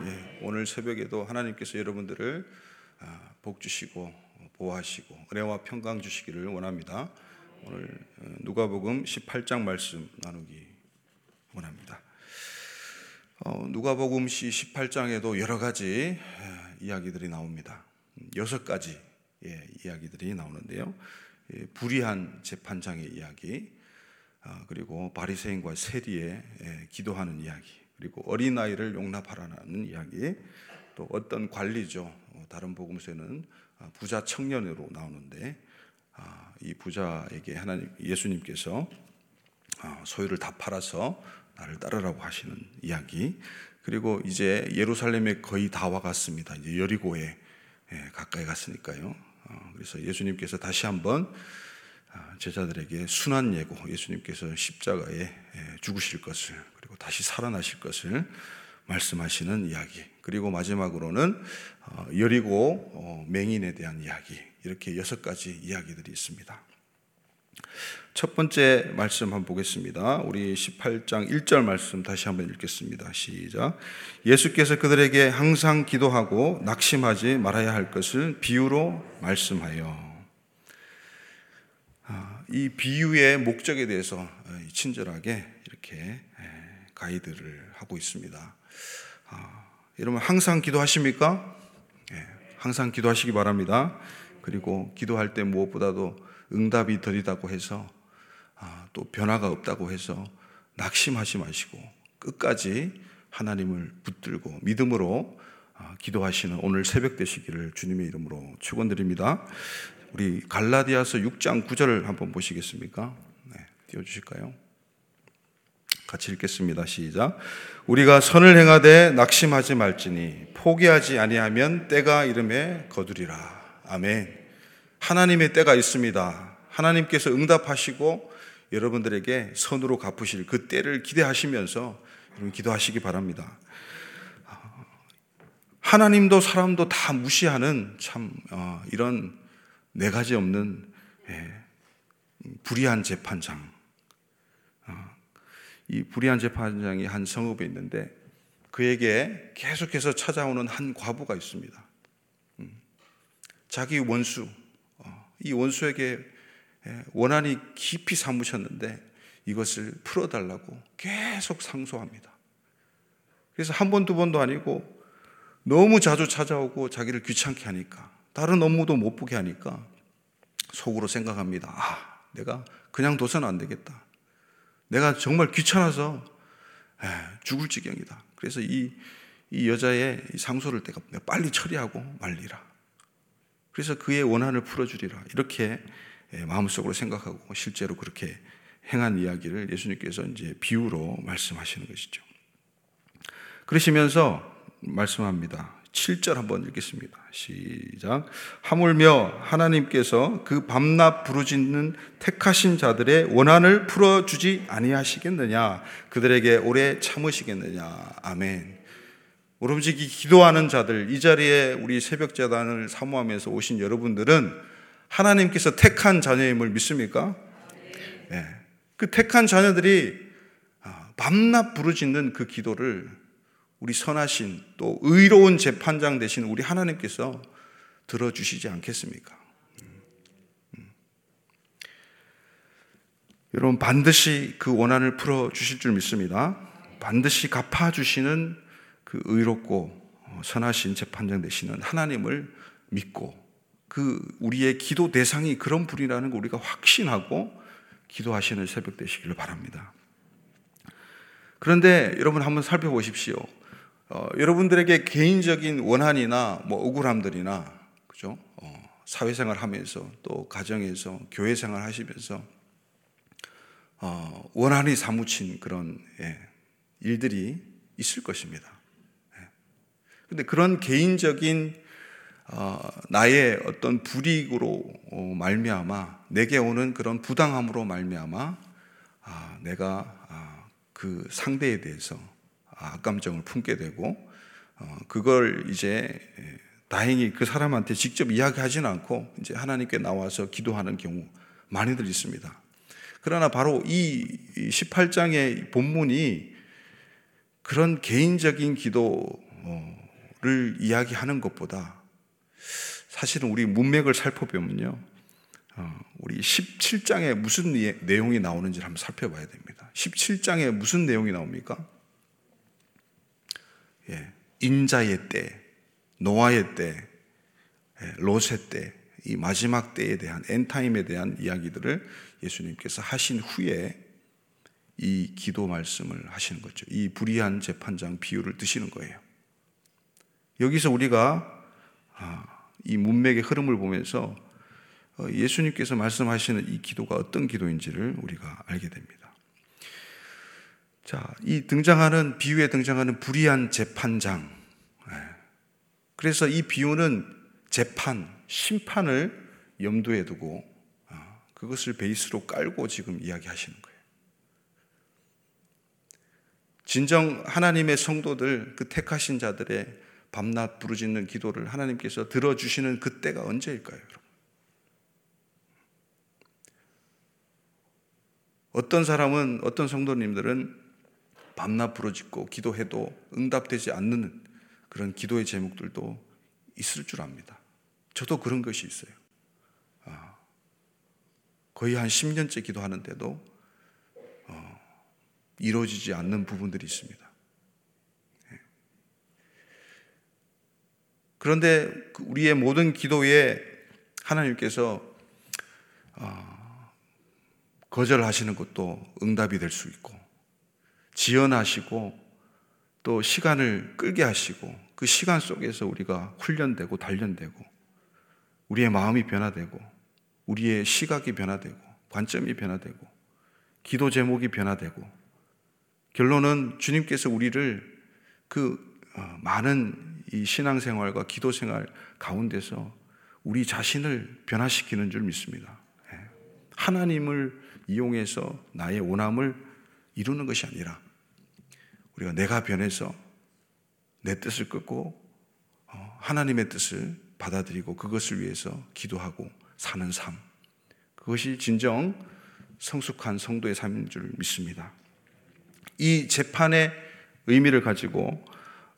예, 오늘 새벽에도 하나님께서 여러분들을 아, 복 주시고 보호하시고 은혜와 평강 주시기를 원합니다. 오늘 어, 누가복음 18장 말씀 나누기 원합니다. 어, 누가복음 18장에도 여러 가지 이야기들이 나옵니다. 여섯 가지 예, 이야기들이 나오는데요. 예, 불의한 재판장의 이야기, 아, 그리고 바리새인과 세리의 예, 기도하는 이야기, 그리고 어린 아이를 용납하라는 이야기, 또 어떤 관리죠. 어, 다른 복음서에는 아, 부자 청년으로 나오는데 아, 이 부자에게 하나님 예수님께서 소유를 다 팔아서 나를 따르라고 하시는 이야기. 그리고 이제 예루살렘에 거의 다 와갔습니다. 이제 여리고에 가까이 갔으니까요. 어, 그래서 예수님께서 다시 한번 아, 제자들에게 순한 예고, 예수님께서 십자가에 예, 죽으실 것을 그리고 다시 살아나실 것을 말씀하시는 이야기. 그리고 마지막으로는 어, 여리고 어, 맹인에 대한 이야기. 이렇게 여섯 가지 이야기들이 있습니다. 첫 번째 말씀 한번 보겠습니다. 우리 18장 1절 말씀 다시 한번 읽겠습니다. 시작. 예수께서 그들에게 항상 기도하고 낙심하지 말아야 할 것을 비유로 말씀하여. 아, 이 비유의 목적에 대해서 어, 친절하게 이렇게 가이드를 하고 있습니다. 아, 여러분 항상 기도하십니까? 항상 기도하시기 바랍니다. 그리고 기도할 때 무엇보다도 응답이 덜이다고 해서 아, 또 변화가 없다고 해서 낙심하지 마시고 끝까지 하나님을 붙들고 믿음으로 아, 기도하시는 오늘 새벽 되시기를 주님의 이름으로 축원드립니다. 우리 갈라디아서 6장 9절을 한번 보시겠습니까? 네, 띄워 주실까요? 같이 읽겠습니다. 시작. 우리가 선을 행하되 낙심하지 말지니 포기하지 아니하면 때가 이름에 거두리라. 아멘. 하나님의 때가 있습니다. 하나님께서 응답하시고 여러분들에게 선으로 갚으실 그 때를 기대하시면서 여러분 기도하시기 바랍니다. 하나님도 사람도 다 무시하는 참 어, 이런 네 가지 없는 예, 불의한 재판장. 어, 이 불의한 재판장이 한 성읍에 있는데 그에게 계속해서 찾아오는 한 과부가 있습니다. 음, 자기 원수, 어, 이 원수에게 예, 원한이 깊이 사무셨는데 이것을 풀어달라고 계속 상소합니다. 그래서 한 번, 두 번도 아니고 너무 자주 찾아오고 자기를 귀찮게 하니까 다른 업무도 못 보게 하니까 속으로 생각합니다. 아, 내가 그냥 둬서는 안 되겠다. 내가 정말 귀찮아서 에, 죽을 지경이다. 그래서 이, 이 여자의 상소를 내가 빨리 처리하고 말리라. 그래서 그의 원한을 풀어주리라. 이렇게 예, 마음속으로 생각하고 실제로 그렇게 행한 이야기를 예수님께서 이제 비유로 말씀하시는 것이죠. 그러시면서 말씀합니다. 7절 한번 읽겠습니다. 시작. 하물며 하나님께서 그 밤낮 부르짖는 택하신 자들의 원한을 풀어 주지 아니하시겠느냐? 그들에게 오래 참으시겠느냐? 아멘. 오로지 기도하는 자들, 이 자리에 우리 새벽 재단을 사모하면서 오신 여러분들은 하나님께서 택한 자녀임을 믿습니까? 네. 그 택한 자녀들이 아, 밤낮 부르짖는 그 기도를 우리 선하신 또 의로운 재판장 되신 우리 하나님께서 들어주시지 않겠습니까? 음, 음. 여러분 반드시 그 원한을 풀어 주실 줄 믿습니다. 반드시 갚아 주시는 그 의롭고 어, 선하신 재판장 되시는 하나님을 믿고 그 우리의 기도 대상이 그런 분이라는 걸 우리가 확신하고 기도하시는 새벽 되시기를 바랍니다. 그런데 여러분 한번 살펴보십시오. 어, 여러분들에게 개인적인 원한이나 뭐 억울함들이나 그죠? 어, 사회생활 하면서 또 가정에서 교회 생활 하시면서 어, 원한이 사무친 그런 예, 일들이 있을 것입니다. 예. 근데 그런 개인적인 어, 나의 어떤 불이익으로 어, 말미암아 내게 오는 그런 부당함으로 말미암아 아, 내가 아, 그 상대에 대해서 악감정을 품게 되고 어, 그걸 이제 다행히 그 사람한테 직접 이야기하지는 않고 이제 하나님께 나와서 기도하는 경우 많이들 있습니다. 그러나 바로 이 18장의 본문이 그런 개인적인 기도 이야기하는 것보다 사실은 우리 문맥을 살펴보면요. 어, 우리 17장에 무슨 내용이 나오는지 한번 살펴봐야 됩니다. 17장에 무슨 내용이 나옵니까? 예, 인자의 때, 노아의 때, 예, 롯의 때, 이 마지막 때에 대한 엔타임에 대한 이야기들을 예수님께서 하신 후에 이 기도 말씀을 하시는 거죠. 이 불의한 재판장 비유를 드시는 거예요. 여기서 우리가 아, 이 문맥의 흐름을 보면서 어, 예수님께서 말씀하시는 이 기도가 어떤 기도인지를 우리가 알게 됩니다. 자, 이 등장하는 비유에 등장하는 불의한 재판장. 예. 그래서 이 비유는 재판, 심판을 염두에 두고 아, 그것을 베이스로 깔고 지금 이야기하시는 거예요. 진정 하나님의 성도들, 그 택하신 자들의 밤낮 부르짖는 기도를 하나님께서 들어주시는 그때가 언제일까요, 여러분? 어떤 사람은, 어떤 성도님들은 밤낮 부르짖고 기도해도 응답되지 않는 그런 기도의 제목들도 있을 줄 압니다. 저도 그런 것이 있어요. 아, 거의 한 10년째 기도하는데도 어, 이루어지지 않는 부분들이 있습니다. 예. 그런데 그 우리의 모든 기도에 하나님께서 어, 거절하시는 것도 응답이 될 수 있고 지연하시고 또 시간을 끌게 하시고 그 시간 속에서 우리가 훈련되고 단련되고 우리의 마음이 변화되고 우리의 시각이 변화되고 관점이 변화되고 기도 제목이 변화되고 결론은 주님께서 우리를 그 어, 많은 이 신앙생활과 기도생활 가운데서 우리 자신을 변화시키는 줄 믿습니다. 예. 하나님을 이용해서 나의 원함을 이루는 것이 아니라 우리가 내가 변해서 내 뜻을 끊고 어, 하나님의 뜻을 받아들이고 그것을 위해서 기도하고 사는 삶. 그것이 진정 성숙한 성도의 삶인 줄 믿습니다. 이 재판의 의미를 가지고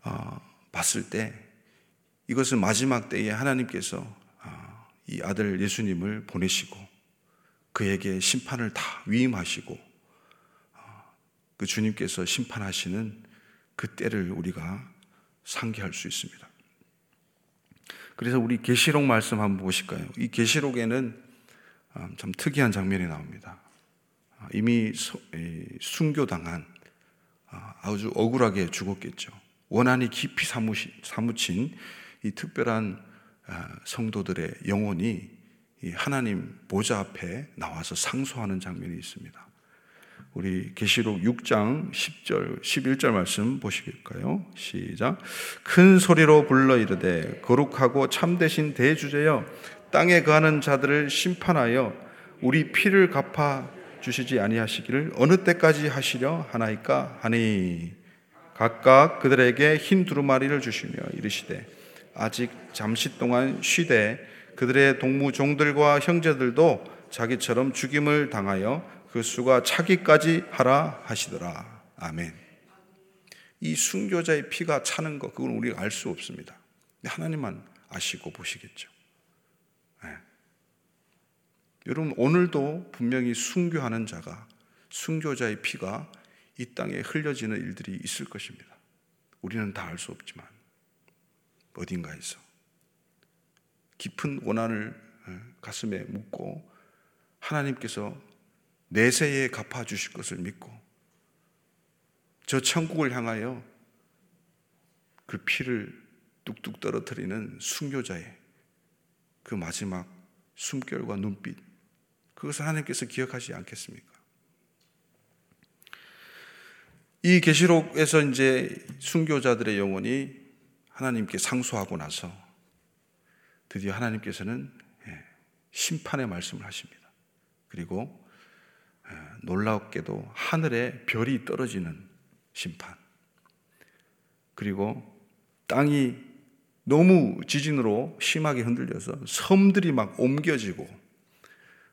어, 봤을 때 이것은 마지막 때에 하나님께서 어, 이 아들 예수님을 보내시고 그에게 심판을 다 위임하시고 어, 그 주님께서 심판하시는 그 때를 우리가 상기할 수 있습니다. 그래서 우리 계시록 말씀 한번 보실까요? 이 계시록에는 어, 참 특이한 장면이 나옵니다. 어, 이미 순교당한 아주 억울하게 죽었겠죠. 원한이 깊이 사무친 이 특별한 성도들의 영혼이 하나님 보좌 앞에 나와서 상소하는 장면이 있습니다. 우리 계시록 6장 10절 11절 말씀 보시겠까요? 시작. 큰 소리로 불러 이르되 거룩하고 참되신 대주제여 땅에 거하는 자들을 심판하여 우리 피를 갚아 주시지 아니하시기를 어느 때까지 하시려 하나이까 하니 각각 그들에게 흰 두루마리를 주시며 이르시되 아직 잠시 동안 쉬되 그들의 동무 종들과 형제들도 자기처럼 죽임을 당하여 그 수가 차기까지 하라 하시더라. 아멘. 이 순교자의 피가 차는 것, 그건 우리가 알 수 없습니다. 하나님만 아시고 보시겠죠. 네. 여러분, 오늘도 분명히 순교하는 자가, 순교자의 피가 이 땅에 흘려지는 일들이 있을 것입니다. 우리는 다 알 수 없지만, 어딘가에서. 깊은 원한을 어, 가슴에 묻고 하나님께서 내세에 갚아 주실 것을 믿고 저 천국을 향하여 그 피를 뚝뚝 떨어뜨리는 순교자의 그 마지막 숨결과 눈빛 그것을 하나님께서 기억하지 않겠습니까? 이 계시록에서 이제 순교자들의 영혼이 하나님께 상소하고 나서 드디어 하나님께서는 예, 심판의 말씀을 하십니다. 그리고 예, 놀랍게도 하늘에 별이 떨어지는 심판. 그리고 땅이 너무 지진으로 심하게 흔들려서 섬들이 막 옮겨지고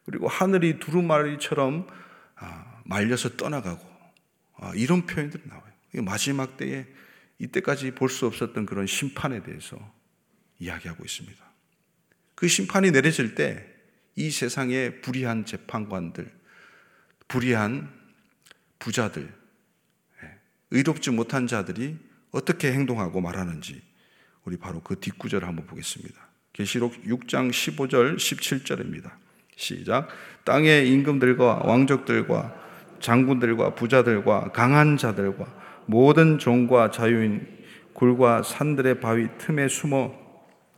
그리고 하늘이 두루마리처럼 아, 말려서 떠나가고 아, 이런 표현들이 나와요. 마지막 때에 이때까지 볼 수 없었던 그런 심판에 대해서 이야기하고 있습니다. 그 심판이 내려질 때 이 세상의 불의한 재판관들, 불의한 부자들, 예, 의롭지 못한 자들이 어떻게 행동하고 말하는지 우리 바로 그 뒷구절을 한번 보겠습니다. 계시록 6장 15절 17절입니다. 시작. 땅의 임금들과 왕족들과 장군들과 부자들과 강한 자들과 모든 종과 자유인 굴과 산들의 바위 틈에 숨어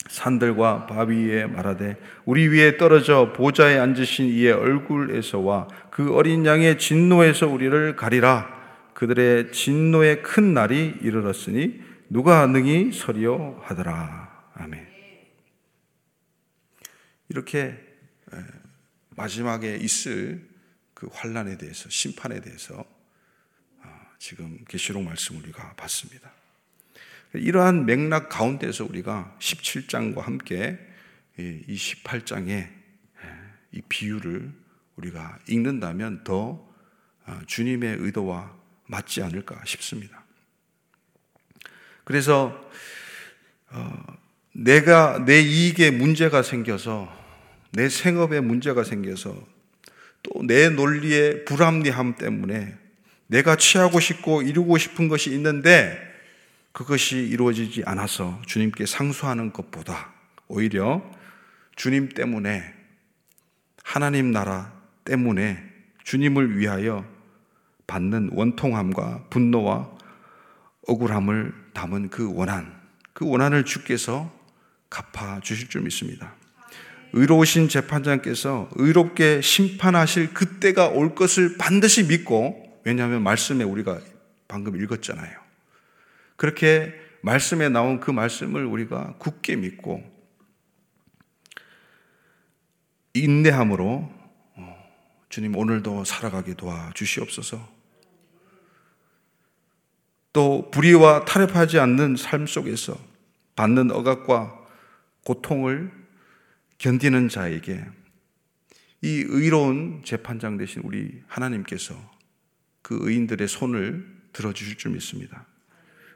산들과 바위 위에 말하되 우리 위에 떨어져 보좌에 앉으신 이의 얼굴에서와 그 어린 양의 진노에서 우리를 가리라. 그들의 진노의 큰 날이 이르렀으니 누가 능히 서리요 하더라. 아멘. 이렇게 마지막에 있을 그 환란에 대해서 심판에 대해서 아, 지금 계시록 말씀을 우리가 봤습니다. 이러한 맥락 가운데서 우리가 17장과 함께 이 18장의 이 비유를 우리가 읽는다면 더 아, 주님의 의도와 맞지 않을까 싶습니다. 그래서 어, 내가 내 이익에 문제가 생겨서 내 생업에 문제가 생겨서 또 내 논리의 불합리함 때문에 내가 취하고 싶고 이루고 싶은 것이 있는데 그것이 이루어지지 않아서 주님께 상수하는 것보다 오히려 주님 때문에 하나님 나라 때문에 주님을 위하여 받는 원통함과 분노와 억울함을 담은 그 원한, 그 원한을 주께서 갚아 주실 줄 믿습니다. 의로우신 재판장께서 의롭게 심판하실 그때가 올 것을 반드시 믿고, 왜냐하면 말씀에 우리가 방금 읽었잖아요. 그렇게 말씀에 나온 그 말씀을 우리가 굳게 믿고 인내함으로 어, 주님 오늘도 살아가게 도와 주시옵소서. 또 불의와 탈협하지 않는 삶 속에서 받는 억압과 고통을 견디는 자에게 이 의로운 재판장 되신 우리 하나님께서 그 의인들의 손을 들어주실 줄 믿습니다.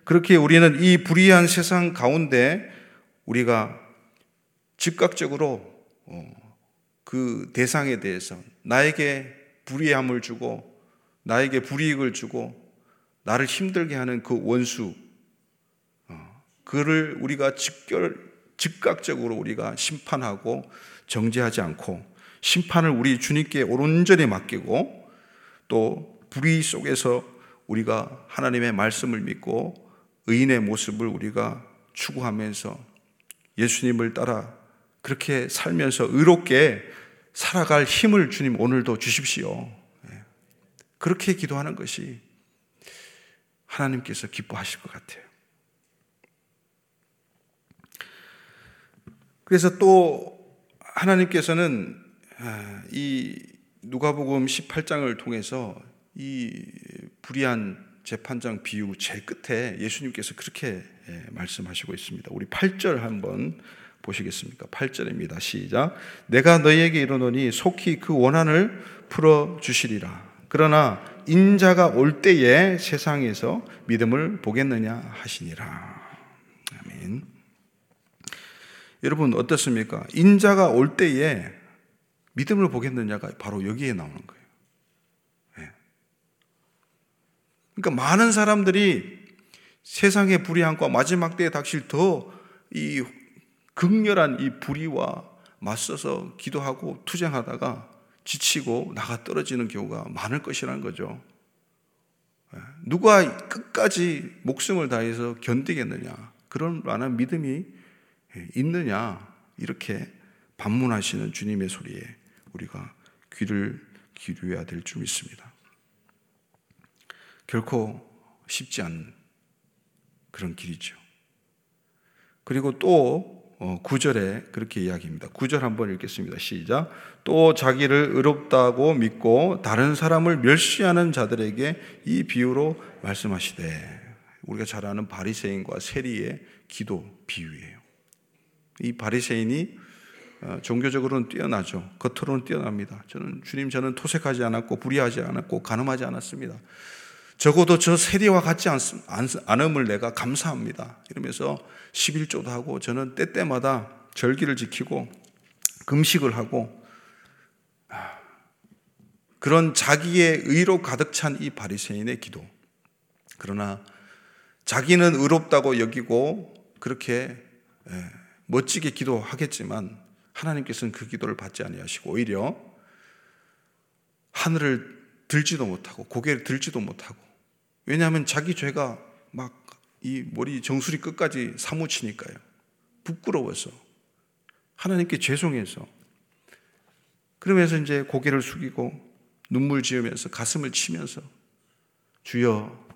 그렇게 우리는 이 불의한 세상 가운데 우리가 즉각적으로 어, 그 대상에 대해서 나에게 불의함을 주고 나에게 불이익을 주고 나를 힘들게 하는 그 원수 어, 그를 우리가 직결 즉각적으로 우리가 심판하고 정죄하지 않고 심판을 우리 주님께 온전히 맡기고 또 불의 속에서 우리가 하나님의 말씀을 믿고 의인의 모습을 우리가 추구하면서 예수님을 따라 그렇게 살면서 의롭게 살아갈 힘을 주님 오늘도 주십시오. 예. 그렇게 기도하는 것이 하나님께서 기뻐하실 것 같아요. 그래서 또 하나님께서는 아, 이 누가복음 18장을 통해서 이 불의한 재판장 비유 제일 끝에 예수님께서 그렇게 예, 말씀하시고 있습니다. 우리 8절 한번 보시겠습니까? 8절입니다. 시작. 내가 너희에게 이르노니 속히 그 원한을 풀어 주시리라. 그러나 인자가 올 때에 세상에서 믿음을 보겠느냐 하시니라. 아멘. 여러분 어떻습니까? 인자가 올 때에 믿음을 보겠느냐가 바로 여기에 나오는 거예요. 그러니까 많은 사람들이 세상의 불의함과 마지막 때에 닥칠 더 이 극렬한 이 불의와 맞서서 기도하고 투쟁하다가 지치고 나가 떨어지는 경우가 많을 것이라는 거죠. 예. 누가 끝까지 목숨을 다해서 견디겠느냐? 그런 만한 믿음이 있느냐? 이렇게 반문하시는 주님의 소리에 우리가 귀를 기울여야 될 줄 믿습니다. 결코 쉽지 않은 그런 길이죠. 그리고 또 9절에 어, 그렇게 이야기합니다. 9절 한번 읽겠습니다. 시작. 또 자기를 의롭다고 믿고 다른 사람을 멸시하는 자들에게 이 비유로 말씀하시되 우리가 잘 아는 바리새인과 세리의 기도 비유예요. 이 바리새인이 어, 종교적으로는 뛰어나죠. 겉으로는 뛰어납니다. 저는 주님 저는 토색하지 않았고 불의하지 않았고 간음하지 않았습니다. 적어도 저 세리와 같지 않, 않음을 내가 감사합니다. 이러면서 11조도 하고 저는 때때마다 절기를 지키고 금식을 하고 아, 그런 자기의 의로 가득 찬 이 바리새인의 기도. 그러나 자기는 의롭다고 여기고 그렇게 예, 멋지게 기도하겠지만 하나님께서는 그 기도를 받지 아니하시고 오히려 하늘을 들지도 못하고 고개를 들지도 못하고 왜냐하면 자기 죄가 막 이 머리 정수리 끝까지 사무치니까요. 부끄러워서 하나님께 죄송해서 그러면서 이제 고개를 숙이고 눈물 지으면서 가슴을 치면서 주여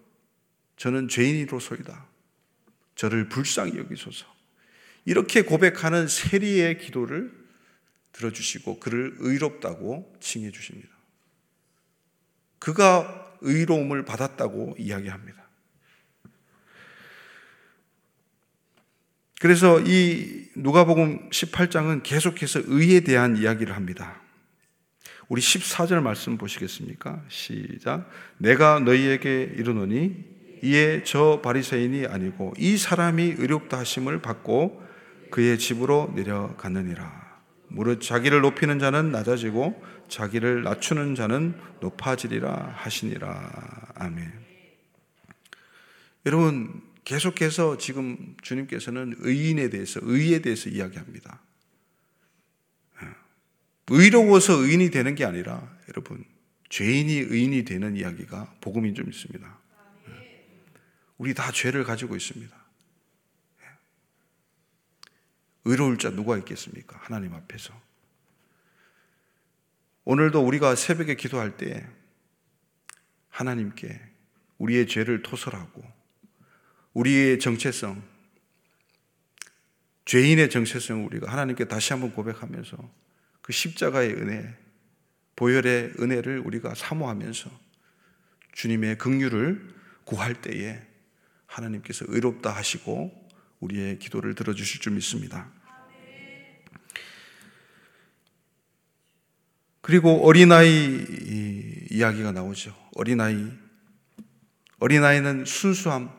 저는 죄인이로소이다. 저를 불쌍히 여기소서. 이렇게 고백하는 세리의 기도를 들어주시고 그를 의롭다고 칭해 주십니다. 그가 의로움을 받았다고 이야기합니다. 그래서 이 누가복음 18장은 계속해서 의에 대한 이야기를 합니다. 우리 14절 말씀 보시겠습니까? 시작. 내가 너희에게 이르노니 이에 저 바리새인이 아니고 이 사람이 의롭다 하심을 받고 그의 집으로 내려갔느니라. 무릇 자기를 높이는 자는 낮아지고 자기를 낮추는 자는 높아지리라 하시니라. 아멘. 여러분, 계속해서 지금 주님께서는 의인에 대해서, 의에 대해서 이야기합니다. 의로워서 의인이 되는 게 아니라, 여러분, 죄인이 의인이 되는 이야기가 복음이 좀 있습니다. 우리 다 죄를 가지고 있습니다. 의로울 자 누가 있겠습니까? 하나님 앞에서. 오늘도 우리가 새벽에 기도할 때 하나님께 우리의 죄를 토설하고 우리의 정체성, 죄인의 정체성을 우리가 하나님께 다시 한번 고백하면서 그 십자가의 은혜, 보혈의 은혜를 우리가 사모하면서 주님의 긍휼을 구할 때에 하나님께서 의롭다 하시고 우리의 기도를 들어주실 줄 믿습니다. 그리고 어린아이 이야기가 나오죠. 어린아이. 어린아이는 순수함,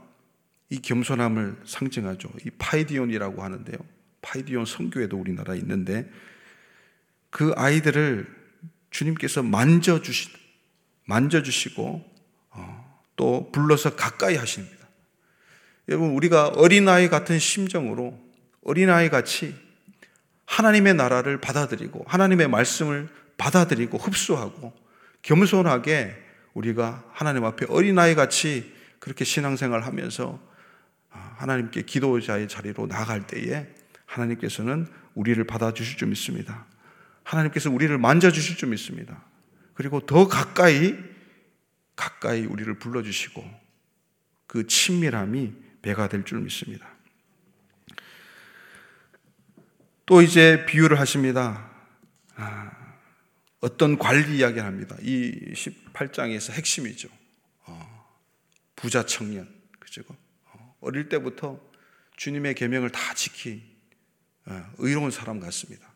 이 겸손함을 상징하죠. 이 파이디온이라고 하는데요. 파이디온 성교에도 우리나라에 있는데 그 아이들을 주님께서 만져주시, 만져주시고 어, 또 불러서 가까이 하십니다. 여러분, 우리가 어린아이 같은 심정으로 어린아이 같이 하나님의 나라를 받아들이고 하나님의 말씀을 받아들이고 흡수하고 겸손하게 우리가 하나님 앞에 어린아이 같이 그렇게 신앙생활 하면서 아, 하나님께 기도자의 자리로 나아갈 때에 하나님께서는 우리를 받아주실 줄 믿습니다. 하나님께서 우리를 만져주실 줄 믿습니다. 그리고 더 가까이, 가까이 우리를 불러주시고 그 친밀함이 배가 될 줄 믿습니다. 또 이제 비유를 하십니다. 아, 어떤 관리 이야기를 합니다. 이 18장에서 핵심이죠. 어, 부자 청년, 그죠? 어, 어릴 때부터 주님의 계명을 다 지킨 어, 의로운 사람 같습니다.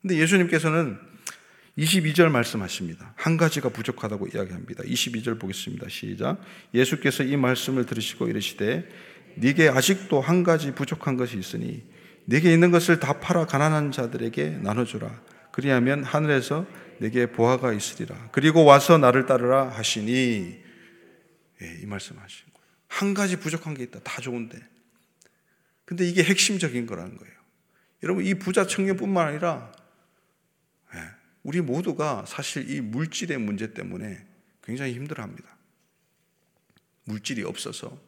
근데 예수님께서는 22절 말씀하십니다. 한 가지가 부족하다고 이야기합니다. 22절 보겠습니다. 시작. 예수께서 이 말씀을 들으시고 이르시되 네게 아직도 한 가지 부족한 것이 있으니 네게 있는 것을 다 팔아 가난한 자들에게 나눠 주라. 그리하면 하늘에서 내게 보화가 있으리라. 그리고 와서 나를 따르라 하시니 예, 이 말씀 하신 거예요. 한 가지 부족한 게 있다. 다 좋은데. 근데 이게 핵심적인 거라는 거예요. 여러분 이 부자 청년뿐만 아니라 예, 우리 모두가 사실 이 물질의 문제 때문에 굉장히 힘들어합니다. 물질이 없어서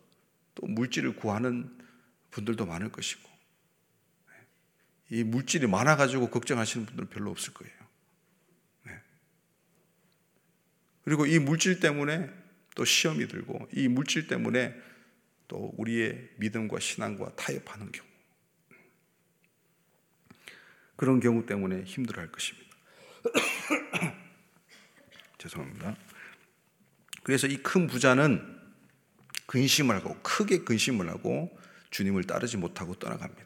또 물질을 구하는 분들도 많을 것이고 예, 이 물질이 많아가지고 걱정하시는 분들 별로 없을 거예요. 그리고 이 물질 때문에 또 시험이 들고 이 물질 때문에 또 우리의 믿음과 신앙과 타협하는 경우. 그런 경우 때문에 힘들어 할 것입니다. 죄송합니다. 그래서 이 큰 부자는 근심을 하고 크게 근심을 하고 주님을 따르지 못하고 떠나갑니다.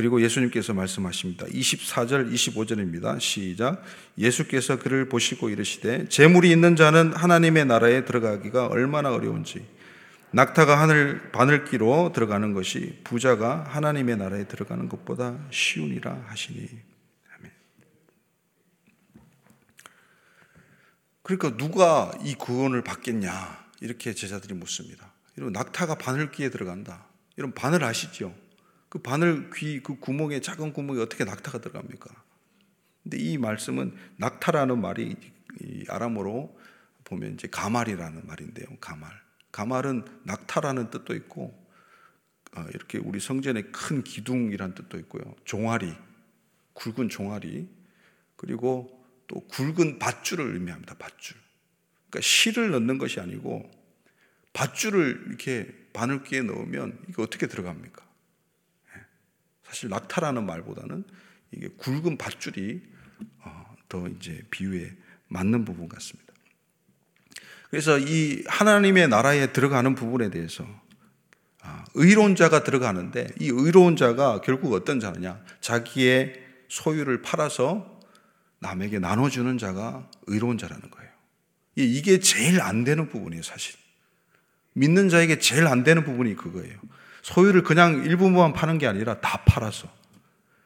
그리고 예수님께서 말씀하십니다. 24절, 25절입니다. 시작. 예수께서 그를 보시고 이르시되 재물이 있는 자는 하나님의 나라에 들어가기가 얼마나 어려운지 낙타가 하늘 바늘기로 들어가는 것이 부자가 하나님의 나라에 들어가는 것보다 쉬우니라 하시니. 아멘. 그러니까 누가 이 구원을 받겠냐 이렇게 제자들이 묻습니다. 이런 낙타가 바늘기에 들어간다. 이런 바늘 아시죠? 그 바늘 귀 그 구멍에 작은 구멍에 어떻게 낙타가 들어갑니까? 근데 이 말씀은 낙타라는 말이 아람어로 보면 이제 가말이라는 말인데요. 가말. 가말은 낙타라는 뜻도 있고 어, 이렇게 우리 성전에 큰 기둥이란 뜻도 있고요. 종아리, 굵은 종아리, 그리고 또 굵은 밧줄을 의미합니다. 밧줄. 그러니까 실을 넣는 것이 아니고 밧줄을 이렇게 바늘기에 넣으면 이게 어떻게 들어갑니까? 사실 낙타라는 말보다는 이게 굵은 밧줄이 어, 더 이제 비유에 맞는 부분 같습니다. 그래서 이 하나님의 나라에 들어가는 부분에 대해서 아, 의로운 자가 들어가는데 이 의로운 자가 결국 어떤 자느냐? 자기의 소유를 팔아서 남에게 나눠주는 자가 의로운 자라는 거예요. 이게 제일 안 되는 부분이에요, 사실. 믿는 자에게 제일 안 되는 부분이 그거예요. 소유를 그냥 일부만 파는 게 아니라 다 팔아서.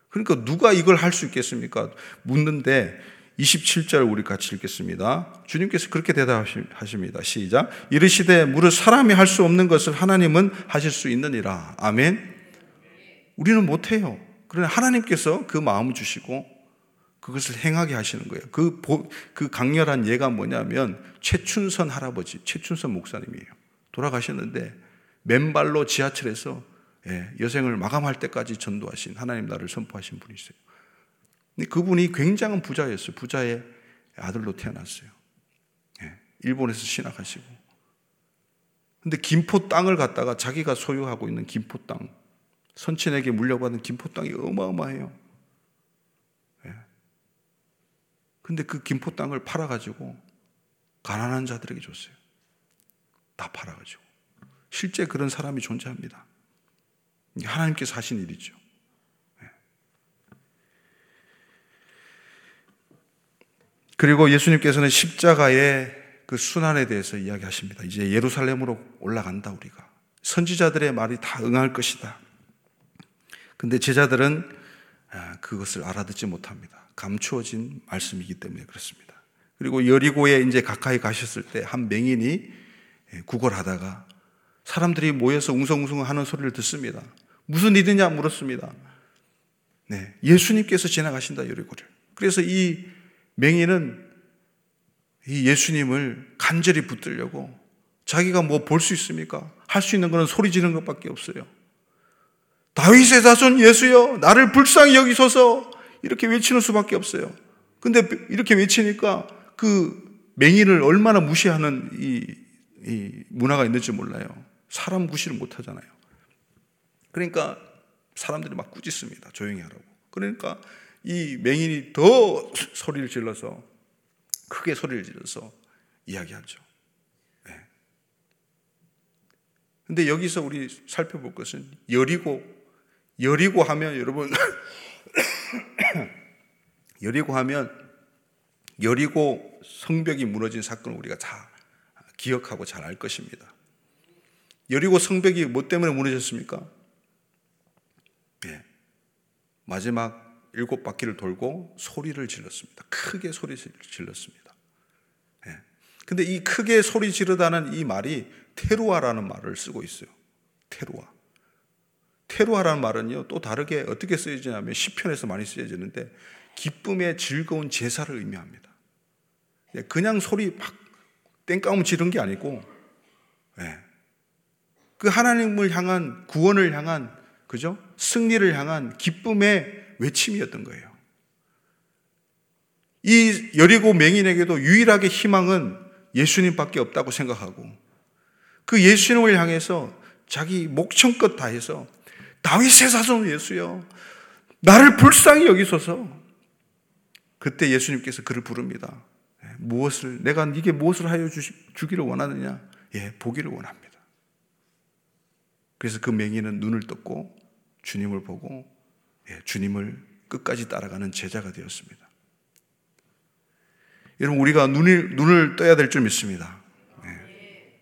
그러니까 누가 이걸 할 수 있겠습니까? 묻는데 27절 우리 같이 읽겠습니다. 주님께서 그렇게 대답하십니다. 시작. 이르시되 무릇 사람이 할 수 없는 것을 하나님은 하실 수 있느니라. 아멘. 우리는 못해요. 그러나 하나님께서 그 마음 주시고 그것을 행하게 하시는 거예요. 그, 그 강렬한 예가 뭐냐면 최춘선 할아버지, 최춘선 목사님이에요. 돌아가셨는데 맨발로 지하철에서 예, 여생을 마감할 때까지 전도하신 하나님 나를 선포하신 분이세요. 그분이 굉장한 부자였어요. 부자의 아들로 태어났어요. 예, 일본에서 신학하시고. 근데 김포 땅을 갖다가 자기가 소유하고 있는 김포 땅, 선친에게 물려받은 김포 땅이 어마어마해요. 예. 근데 그 김포 땅을 팔아가지고 가난한 자들에게 줬어요. 다 팔아가지고. 실제 그런 사람이 존재합니다. 하나님께서 하신 일이죠. 네. 그리고 예수님께서는 십자가의 그 순환에 대해서 이야기하십니다. 이제 예루살렘으로 올라간다, 우리가. 선지자들의 말이 다 응할 것이다. 근데 제자들은 아, 그것을 알아듣지 못합니다. 감추어진 말씀이기 때문에 그렇습니다. 그리고 여리고에 이제 가까이 가셨을 때 한 맹인이 예, 구걸하다가 사람들이 모여서 웅성웅성 하는 소리를 듣습니다. 무슨 일이냐 물었습니다. 네, 예수님께서 지나가신다 여리고를. 그래서 이 맹인은 이 예수님을 간절히 붙들려고 자기가 뭐 볼 수 있습니까? 할 수 있는 것은 소리 지르는 것밖에 없어요. 다윗의 자손 예수여, 나를 불쌍히 여기소서 이렇게 외치는 수밖에 없어요. 근데 이렇게 외치니까 그 맹인을 얼마나 무시하는 이, 이 문화가 있는지 몰라요. 사람 구실을 못 하잖아요. 그러니까 사람들이 막 꾸짖습니다. 조용히 하라고. 그러니까 이 맹인이 더 소리를 질러서 크게 소리를 질러서 이야기하죠. 네. 근데 여기서 우리 살펴볼 것은 여리고 여리고 하면 여러분 여리고 하면 여리고 성벽이 무너진 사건을 우리가 다 기억하고 잘 알 것입니다. 여리고 성벽이 뭐 때문에 무너졌습니까? 예. 마지막 일곱 바퀴를 돌고 소리를 질렀습니다. 크게 소리 질렀습니다. 예. 근데 이 크게 소리 지르다는 이 말이 테루아라는 말을 쓰고 있어요. 테루아. 테루아라는 말은요, 또 다르게 어떻게 쓰여지냐면, 시편에서 많이 쓰여지는데, 기쁨의 즐거운 제사를 의미합니다. 예, 그냥 소리 막 땡까움 지른 게 아니고, 예. 그 하나님을 향한 구원을 향한 그죠? 승리를 향한 기쁨의 외침이었던 거예요. 이 여리고 맹인에게도 유일하게 희망은 예수님밖에 없다고 생각하고 그 예수님을 향해서 자기 목청껏 다해서 다윗의 자손 예수여 나를 불쌍히 여기소서 그때 예수님께서 그를 부릅니다. 예, 무엇을 내가 이게 무엇을 하여 주기를 원하느냐? 예, 보기를 원합니다. 그래서 그 맹인은 눈을 떴고 주님을 보고 예, 주님을 끝까지 따라가는 제자가 되었습니다. 여러분 우리가 눈을 눈을 떠야 될 줄 믿습니다. 예.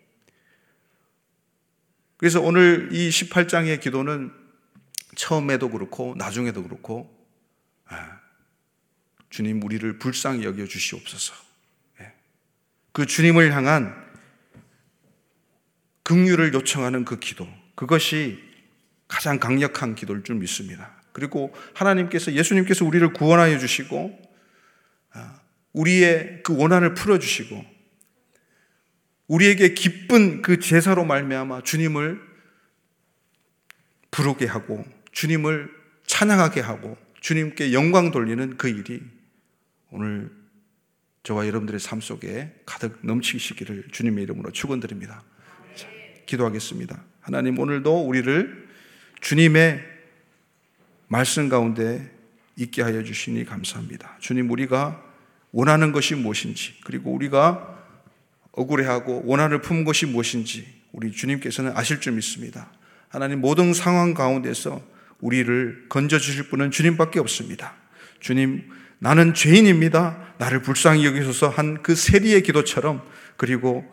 그래서 오늘 이 18장의 기도는 처음에도 그렇고 나중에도 그렇고 아, 주님 우리를 불쌍히 여겨 주시옵소서. 예. 그 주님을 향한 긍휼을 요청하는 그 기도 그것이 가장 강력한 기도일 줄 믿습니다. 그리고 하나님께서 예수님께서 우리를 구원하여 주시고 아, 우리의 그 원한을 풀어 주시고 우리에게 기쁜 그 제사로 말미암아 주님을 부르게 하고 주님을 찬양하게 하고 주님께 영광 돌리는 그 일이 오늘 저와 여러분들의 삶 속에 가득 넘치시기를 주님의 이름으로 축원드립니다. 기도하겠습니다. 하나님 오늘도 우리를 주님의 말씀 가운데 있게 하여 주시니 감사합니다. 주님 우리가 원하는 것이 무엇인지 그리고 우리가 억울해하고 원한을 품은 것이 무엇인지 우리 주님께서는 아실 줄 믿습니다. 하나님 모든 상황 가운데서 우리를 건져 주실 분은 주님밖에 없습니다. 주님 나는 죄인입니다. 나를 불쌍히 여기소서 한 그 세리의 기도처럼 그리고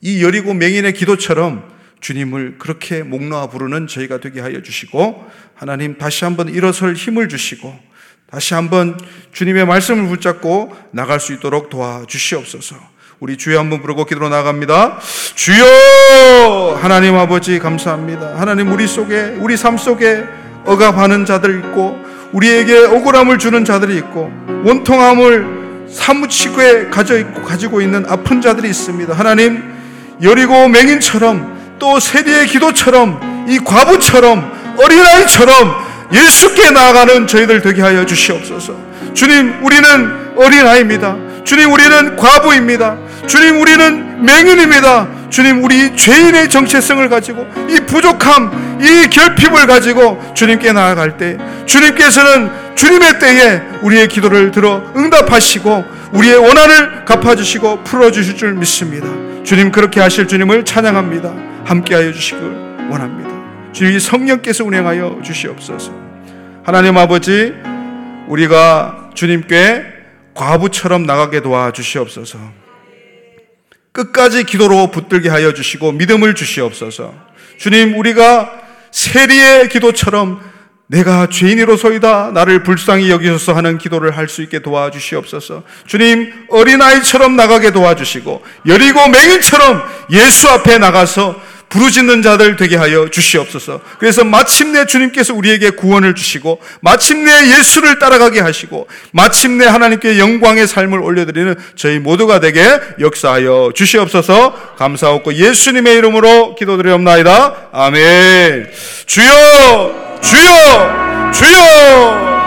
이 여리고 맹인의 기도처럼 주님을 그렇게 목 놓아 부르는 저희가 되게 하여 주시고 하나님 다시 한번 일어설 힘을 주시고 다시 한번 주님의 말씀을 붙잡고 나갈 수 있도록 도와주시옵소서. 우리 주여 한번 부르고 기도로 나갑니다. 주여! 하나님 아버지 감사합니다. 하나님 우리 속에, 우리 삶 속에 억압하는 자들 있고, 우리에게 억울함을 주는 자들이 있고, 원통함을 사무치게 가져 있고, 가지고 있는 아픈 자들이 있습니다. 하나님, 여리고 맹인처럼 또 세리의 기도처럼 이 과부처럼 어린아이처럼 예수께 나아가는 저희들 되게 하여 주시옵소서. 주님, 우리는 어린아이입니다. 주님, 우리는 과부입니다. 주님, 우리는 맹인입니다. 주님, 우리 죄인의 정체성을 가지고 이 부족함, 이 결핍을 가지고 주님께 나아갈 때 주님께서는 주님의 때에 우리의 기도를 들어 응답하시고 우리의 원한을 갚아주시고 풀어주실 줄 믿습니다. 주님 그렇게 하실 주님을 찬양합니다. 함께하여 주시길 원합니다. 주님 성령께서 운행하여 주시옵소서. 하나님 아버지 우리가 주님께 과부처럼 나가게 도와 주시옵소서. 끝까지 기도로 붙들게 하여 주시고 믿음을 주시옵소서. 주님 우리가 세리의 기도처럼 내가 죄인이로소이다 나를 불쌍히 여기소서 하는 기도를 할 수 있게 도와주시옵소서. 주님 어린아이처럼 나가게 도와주시고 여리고 맹인처럼 예수 앞에 나가서 부르짖는 자들 되게 하여 주시옵소서. 그래서 마침내 주님께서 우리에게 구원을 주시고 마침내 예수를 따라가게 하시고 마침내 하나님께 영광의 삶을 올려드리는 저희 모두가 되게 역사하여 주시옵소서. 감사하고 예수님의 이름으로 기도드리옵나이다. 아멘. 주여, 주여, 주여.